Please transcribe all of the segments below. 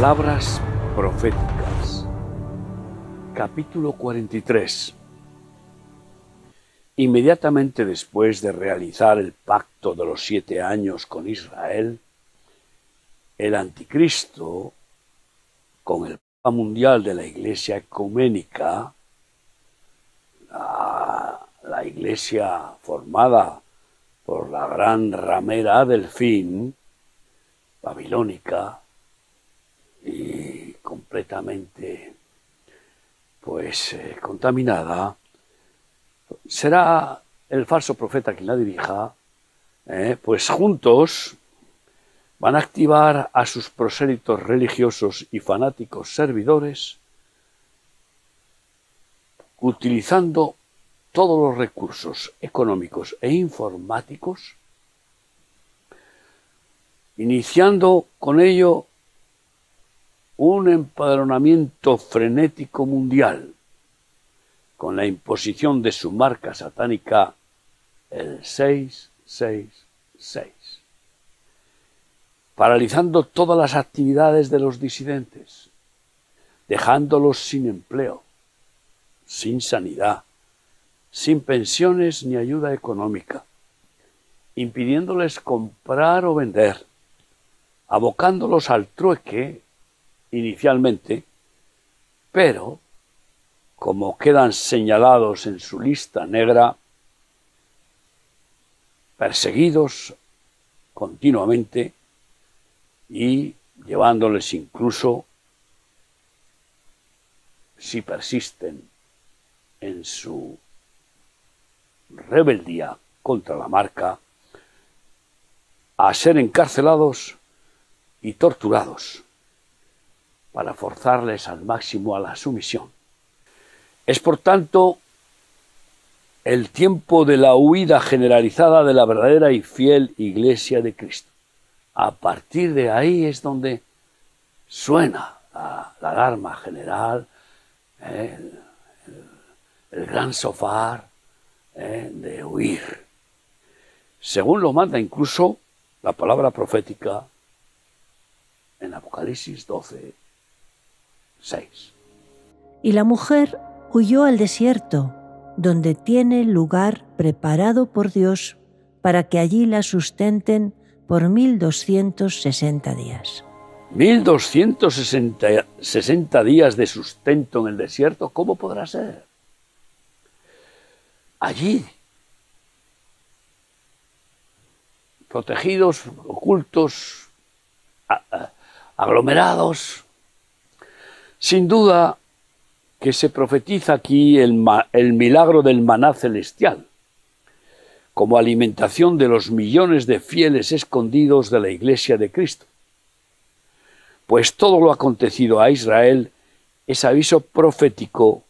Palabras proféticas. Capítulo 43. Inmediatamente después de realizar el pacto de los siete años con Israel, el anticristo, con el Papa Mundial de la Iglesia Ecuménica, la, la Iglesia formada por la gran ramera del fin, babilónica, y completamente pues eh, contaminada, será el falso profeta quien la dirija, eh, pues juntos van a activar a sus prosélitos religiosos y fanáticos servidores, utilizando todos los recursos económicos e informáticos, iniciando con ello un empadronamiento frenético mundial. Con la imposición de su marca satánica el 666, paralizando todas las actividades de los disidentes, dejándolos sin empleo, sin sanidad, sin pensiones ni ayuda económica, impidiéndoles comprar o vender, abocándolos al trueque inicialmente, pero como quedan señalados en su lista negra, perseguidos continuamente y llevándoles incluso, si persisten en su rebeldía contra la marca, a ser encarcelados y torturados para forzarles al máximo a la sumisión. Es por tanto el tiempo de la huida generalizada de la verdadera y fiel Iglesia de Cristo. A partir de ahí es donde suena la, alarma general, eh, el, gran sofá eh, de huir. Según lo manda incluso la palabra profética en Apocalipsis 12, 6. Y la mujer huyó al desierto, donde tiene lugar preparado por Dios para que allí la sustenten por 1260 días. 1260 días de sustento en el desierto, ¿cómo podrá ser? Allí, protegidos, ocultos, aglomerados, sin duda que se profetiza aquí el, milagro del maná celestial, como alimentación de los millones de fieles escondidos de la Iglesia de Cristo. Pues todo lo acontecido a Israel es aviso profético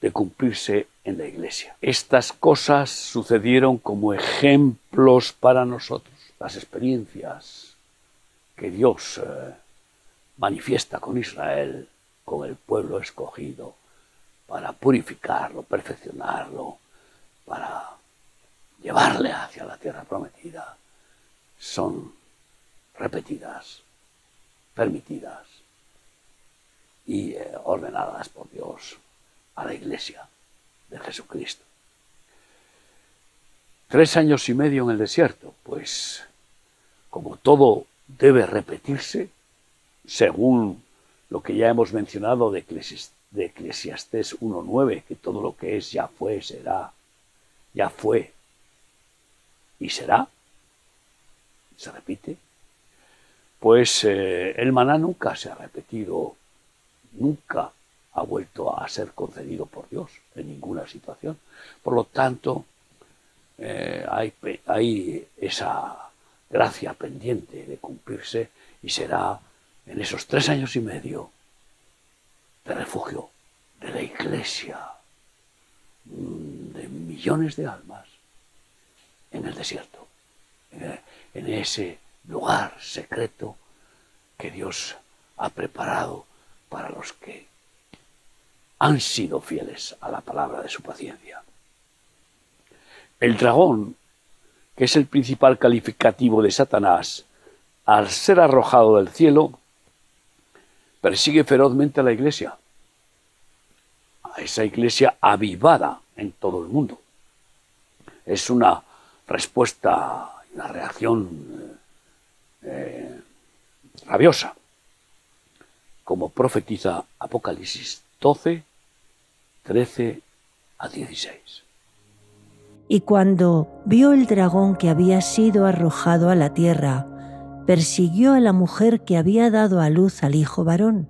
de cumplirse en la Iglesia. Estas cosas sucedieron como ejemplos para nosotros, las experiencias que Dios eh, manifiesta con Israel con el pueblo escogido para purificarlo, perfeccionarlo, para llevarle hacia la tierra prometida, son repetidas, permitidas y eh, ordenadas por Dios a la iglesia de Jesucristo. Tres años y medio en el desierto, pues como todo debe repetirse, según lo que ya hemos mencionado de, Eclesiastés 1.9, que todo lo que es ya fue, será, ya fue y será, se repite, pues eh, el maná nunca se ha repetido, nunca ha vuelto a ser concedido por Dios en ninguna situación. Por lo tanto, eh, hay, hay esa gracia pendiente de cumplirse y será en esos tres años y medio de refugio de la iglesia mm, de millones de almas en el desierto, en ese lugar secreto que Dios ha preparado para los que han sido fieles a la palabra de su paciencia. El dragón, que es el principal calificativo de Satanás, al ser arrojado del cielo, persigue ferozmente a la iglesia, a esa iglesia avivada en todo el mundo. Es una respuesta, una reacción eh, rabiosa, como profetiza Apocalipsis 12, 13 a 16. Y cuando vio el dragón que había sido arrojado a la tierra, persiguió a la mujer que había dado a luz al hijo varón,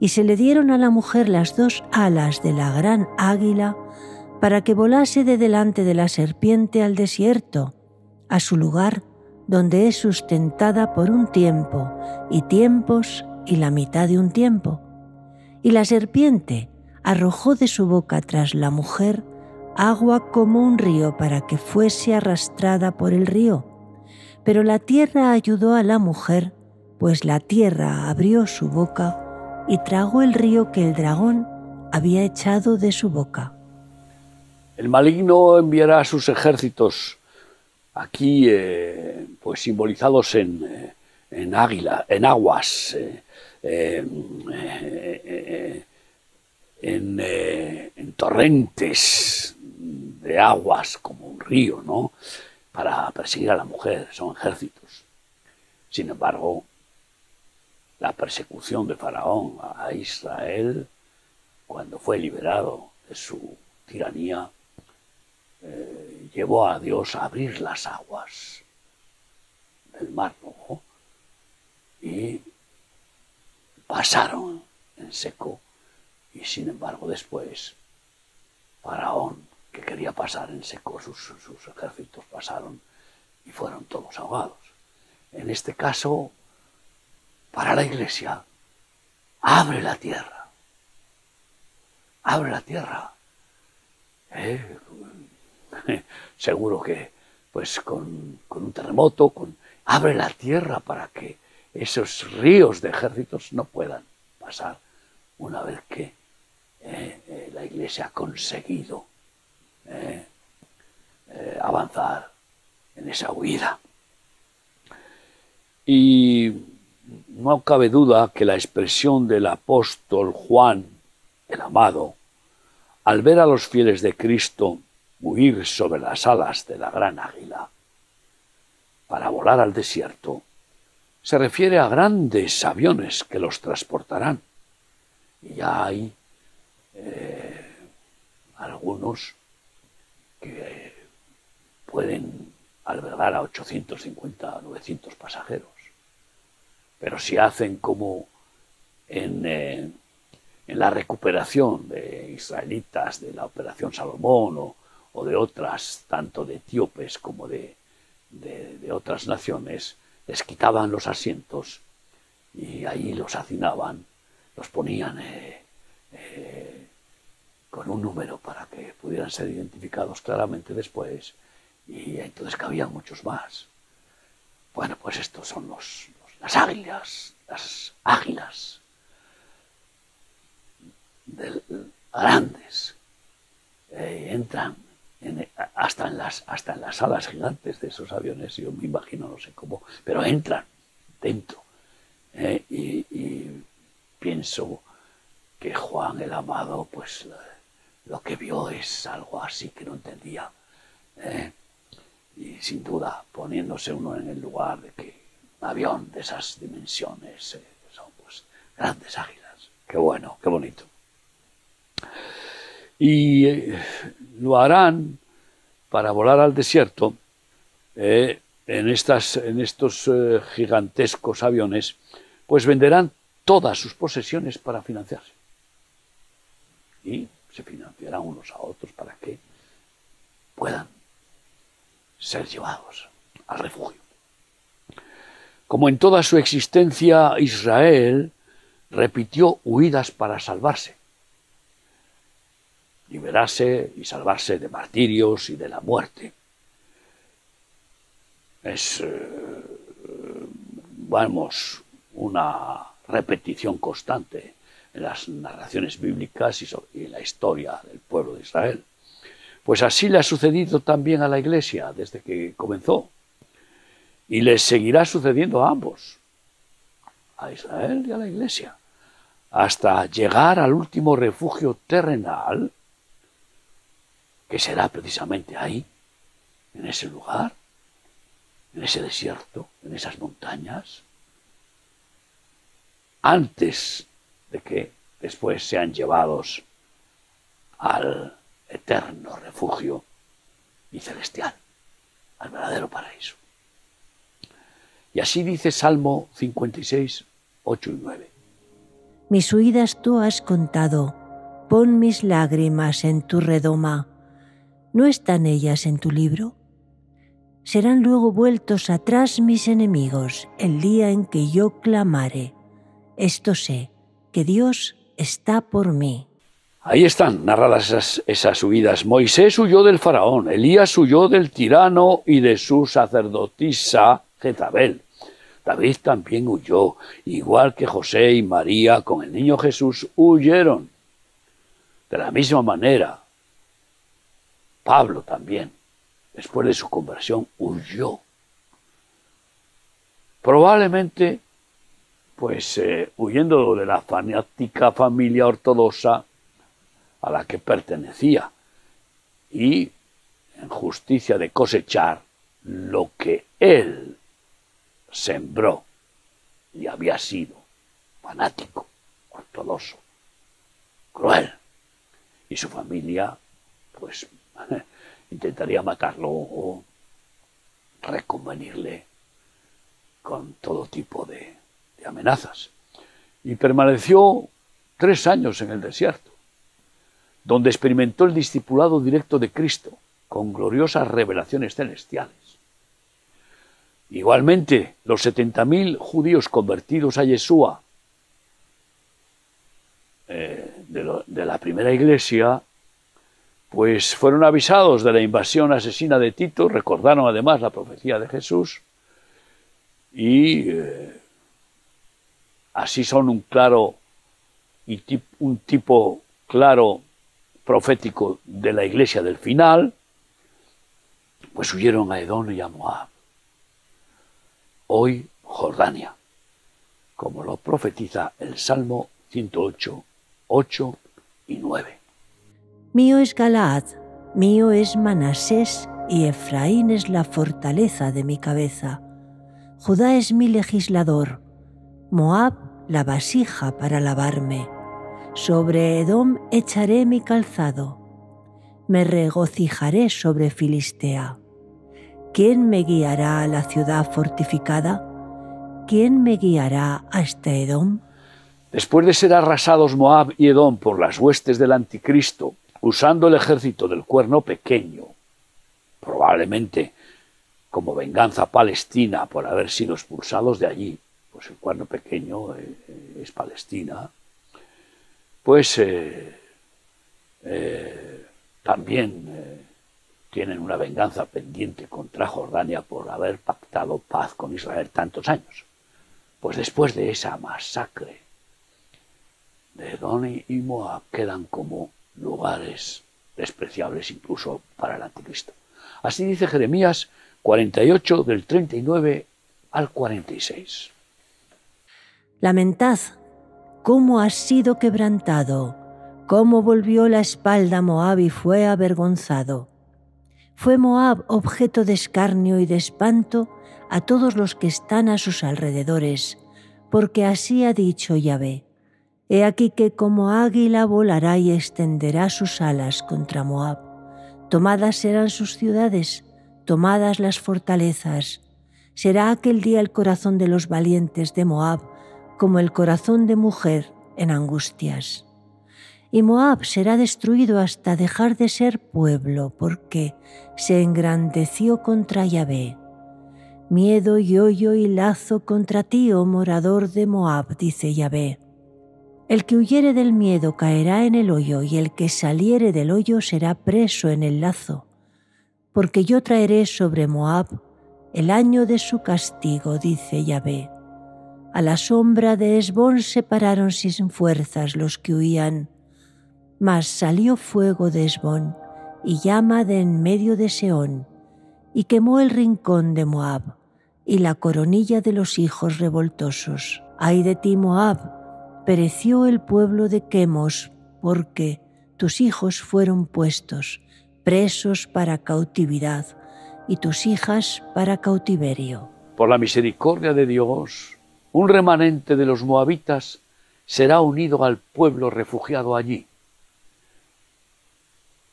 y se le dieron a la mujer las dos alas de la gran águila para que volase de delante de la serpiente al desierto, a su lugar donde es sustentada por un tiempo y tiempos y la mitad de un tiempo. Y la serpiente arrojó de su boca tras la mujer agua como un río para que fuese arrastrada por el río. Pero la tierra ayudó a la mujer, pues la tierra abrió su boca y tragó el río que el dragón había echado de su boca. El maligno enviará a sus ejércitos aquí eh, pues simbolizados en, eh, en águila, en aguas, eh, en, en, torrentes de aguas como un río, ¿no? Para perseguir a la mujer, son ejércitos. Sin embargo, la persecución de Faraón a Israel, cuando fue liberado de su tiranía, eh, llevó a Dios a abrir las aguas del mar rojo y pasaron en seco y sin embargo después Faraón que quería pasar en seco sus, ejércitos pasaron y fueron todos ahogados. En este caso, para la iglesia, abre la tierra. Abre la tierra. ¿Eh? seguro que pues con, un terremoto, con, abre la tierra para que esos ríos de ejércitos no puedan pasar una vez que eh, eh, la iglesia ha conseguido avanzar en esa huida. Y no cabe duda que la expresión del apóstol Juan, el amado, al ver a los fieles de Cristo huir sobre las alas de la gran águila para volar al desierto, se refiere a grandes aviones que los transportarán. Y ya hay eh, algunos que pueden albergar a 850, 900 pasajeros. Pero si hacen como en, eh, en la recuperación de israelitas de la Operación Salomón o, de otras, tanto de etíopes como de, de, otras naciones, les quitaban los asientos y ahí los hacinaban, los ponían eh, eh, con un número para que pudieran ser identificados claramente después y entonces cabían muchos más. Bueno, pues estos son los, las águilas, las águilas grandes. Eh, entran hasta, en las, hasta en las alas gigantes de esos aviones, yo me imagino, no sé cómo, pero entran dentro. Eh, y, pienso que Juan el Amado, pues lo que vio es algo así que no entendía. Eh, y sin duda, poniéndose uno en el lugar de que un avión de esas dimensiones eh, son pues grandes águilas. Qué bueno, qué bonito y eh, lo harán para volar al desierto eh, en, estas, en estos gigantescos aviones, pues venderán todas sus posesiones para financiarse. Y se financiarán unos a otros para que puedan ser llevados al refugio. Como en toda su existencia, Israel repitió huidas para salvarse liberarse y salvarse de martirios y de la muerte. Es, eh, vamos, una repetición constante en las narraciones bíblicas y, en la historia del pueblo de Israel. Pues así le ha sucedido también a la Iglesia desde que comenzó. Y le seguirá sucediendo a ambos, a Israel y a la Iglesia. hasta llegar al último refugio terrenal, que será precisamente ahí, en ese lugar, en ese desierto, en esas montañas, antes de que después sean llevados al eterno refugio y celestial, al verdadero paraíso. Y así dice Salmo 56, 8 y 9. Mis huidas tú has contado, pon mis lágrimas en tu redoma. ¿No están ellas en tu libro? Serán luego vueltos atrás mis enemigos el día en que yo clamare. Esto sé, que Dios está por mí. Ahí están narradas esas, huidas. Moisés huyó del faraón, Elías huyó del tirano y de su sacerdotisa Jezabel. David también huyó, igual que José y María con el niño Jesús huyeron. De la misma manera, Pablo también, después de su conversión, huyó. Probablemente, pues eh, huyendo de la fanática familia ortodoxa a la que pertenecía y en justicia de cosechar lo que él sembró y había sido fanático, ortodoxo, cruel. Y su familia, pues, intentaría matarlo o reconvenirle con todo tipo de, de amenazas. Y permaneció tres años en el desierto, donde experimentó el discipulado directo de Cristo, con gloriosas revelaciones celestiales. Igualmente, los 70.000 judíos convertidos a Yeshua eh, de, la primera iglesia, pues fueron avisados de la invasión asesina de Tito, recordaron además la profecía de Jesús y eh, así son un claro y un tipo claro profético de la iglesia del final, pues huyeron a Edom y a Moab hoy Jordania, como lo profetiza el Salmo 108, 8 y 9. Mío es Galaad, mío es Manasés y Efraín es la fortaleza de mi cabeza. Judá es mi legislador, Moab la vasija para lavarme. Sobre Edom echaré mi calzado, me regocijaré sobre Filistea. ¿Quién me guiará a la ciudad fortificada? ¿Quién me guiará hasta Edom? Después de ser arrasados Moab y Edom por las huestes del anticristo, usando el ejército del cuerno pequeño, probablemente como venganza palestina por haber sido expulsados de allí, pues el cuerno pequeño eh, es Palestina, pues eh, eh, también tienen una venganza pendiente contra Jordania por haber pactado paz con Israel tantos años. Pues después de esa masacre de Edom y Moab quedan como lugares despreciables incluso para el anticristo. Así dice Jeremías 48 del 39 al 46. Lamentad cómo ha sido quebrantado, cómo volvió la espalda Moab y fue avergonzado fue Moab objeto de escarnio y de espanto a todos los que están a sus alrededores, porque así ha dicho Yahvé. He aquí que como águila volará y extenderá sus alas contra Moab. Tomadas serán sus ciudades, tomadas las fortalezas. Será aquel día el corazón de los valientes de Moab como el corazón de mujer en angustias y Moab será destruido hasta dejar de ser pueblo, porque se engrandeció contra Yahvé. Miedo y hoyo y lazo contra ti, oh morador de Moab, dice Yahvé. El que huyere del miedo caerá en el hoyo, y el que saliere del hoyo será preso en el lazo, porque yo traeré sobre Moab el año de su castigo, dice Yahvé. A la sombra de Esbón se pararon sin fuerzas los que huían, mas salió fuego de Esbón y llama de en medio de Seón, y quemó el rincón de Moab y la coronilla de los hijos revoltosos. Ay de ti, Moab, pereció el pueblo de Quemos, porque tus hijos fueron puestos presos para cautividad y tus hijas para cautiverio. Por la misericordia de Dios, un remanente de los moabitas será unido al pueblo refugiado allí,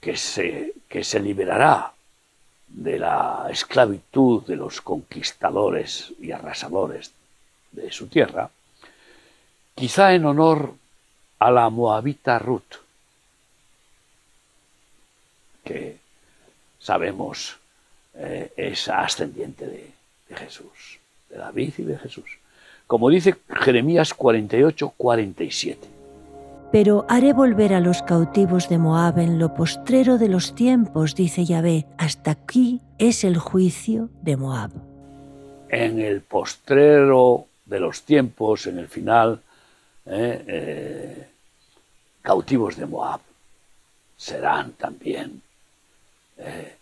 que se, que se liberará de la esclavitud de los conquistadores y arrasadores de su tierra, quizá en honor a la moabita Ruth, que sabemos eh, es ascendiente de, de Jesús, de David y de Jesús. Como dice Jeremías 48, 47. Pero haré volver a los cautivos de Moab en lo postrero de los tiempos, dice Yahvé. Hasta aquí es el juicio de Moab. En el postrero de los tiempos, en el final, eh, eh, cautivos de Moab serán también eh,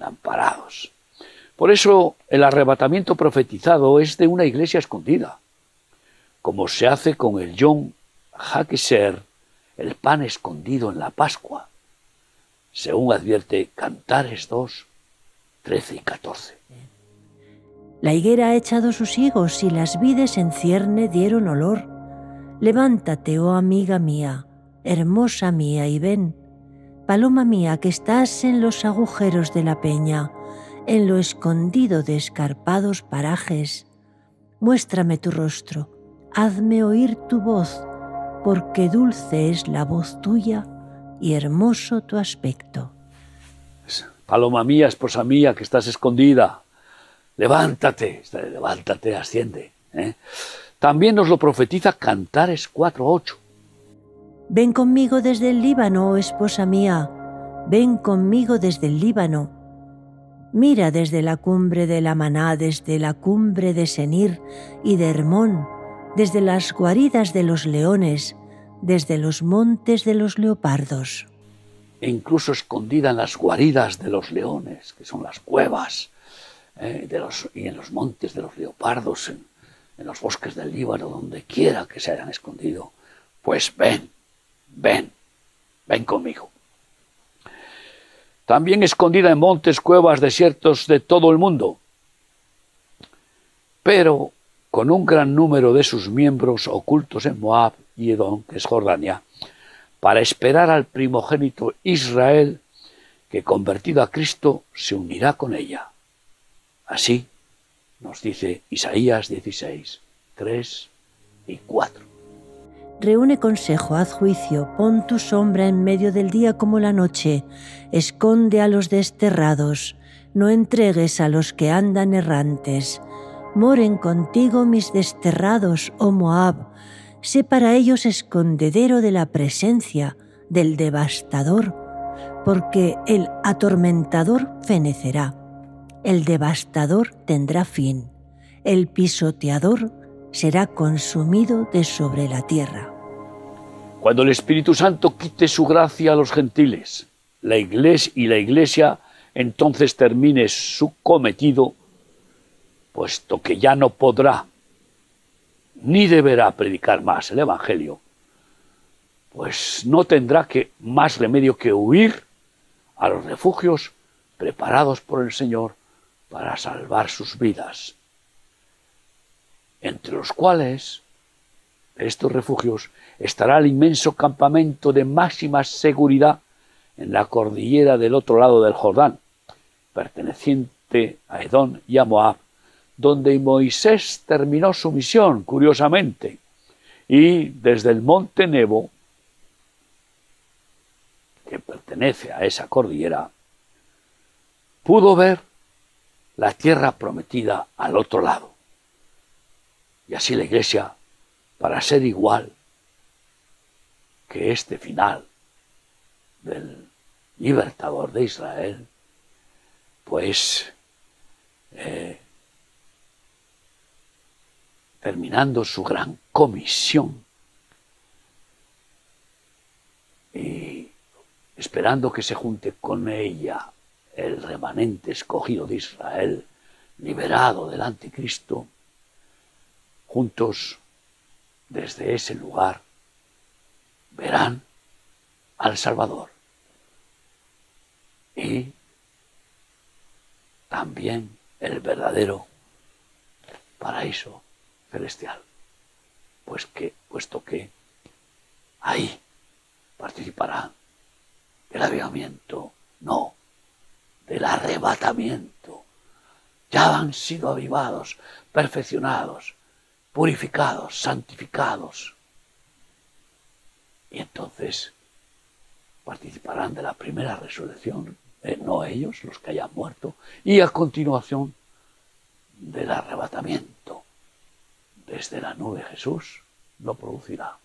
amparados. Por eso el arrebatamiento profetizado es de una iglesia escondida, como se hace con el Yom HaKesher, el pan escondido en la Pascua, según advierte Cantares 2, 13 y 14. La higuera ha echado sus higos y las vides en cierne dieron olor. Levántate, oh amiga mía, hermosa mía, y ven. Paloma mía, que estás en los agujeros de la peña, en lo escondido de escarpados parajes. Muéstrame tu rostro, hazme oír tu voz, porque dulce es la voz tuya y hermoso tu aspecto. Paloma mía, esposa mía, que estás escondida, levántate, levántate, asciende. ¿eh? También nos lo profetiza Cantares 4.8. Ven conmigo desde el Líbano, oh esposa mía, ven conmigo desde el Líbano. Mira desde la cumbre de la Maná, desde la cumbre de Senir y de Hermón, desde las guaridas de los leones, desde los montes de los leopardos. E incluso escondida en las guaridas de los leones, que son las cuevas, eh, y en los montes de los leopardos, en, en los bosques del Líbano, donde quiera que se hayan escondido, pues ven, ven, ven conmigo. También escondida en montes, cuevas, desiertos de todo el mundo, pero con un gran número de sus miembros ocultos en Moab y Edom, que es Jordania, para esperar al primogénito Israel, que convertido a Cristo se unirá con ella. Así nos dice Isaías 16, 3 y 4. Reúne consejo, haz juicio, pon tu sombra en medio del día como la noche, esconde a los desterrados, no entregues a los que andan errantes. Moren contigo mis desterrados, oh Moab, sé para ellos escondedero de la presencia del devastador, porque el atormentador fenecerá, el devastador tendrá fin, el pisoteador será consumido de sobre la tierra. Cuando el Espíritu Santo quite su gracia a los gentiles, la iglesia y la iglesia entonces termine su cometido, puesto que ya no podrá ni deberá predicar más el Evangelio, pues no tendrá que más remedio que huir a los refugios preparados por el Señor para salvar sus vidas, entre los cuales estos refugios estará el inmenso campamento de máxima seguridad en la cordillera del otro lado del Jordán, perteneciente a Edom y a Moab, donde Moisés terminó su misión, curiosamente, y desde el monte Nebo, que pertenece a esa cordillera, pudo ver la tierra prometida al otro lado. Y así la iglesia, para ser igual que este final del libertador de Israel, pues eh, terminando su gran comisión y esperando que se junte con ella el remanente escogido de Israel, liberado del anticristo, juntos desde ese lugar verán al Salvador y también el verdadero paraíso celestial, pues que, puesto que ahí participarán del avivamiento, no, del arrebatamiento. Ya han sido avivados, perfeccionados, purificados, santificados. Y entonces participarán de la primera resurrección, eh, no ellos, los que hayan muerto, y a continuación del arrebatamiento desde la nube Jesús lo producirá.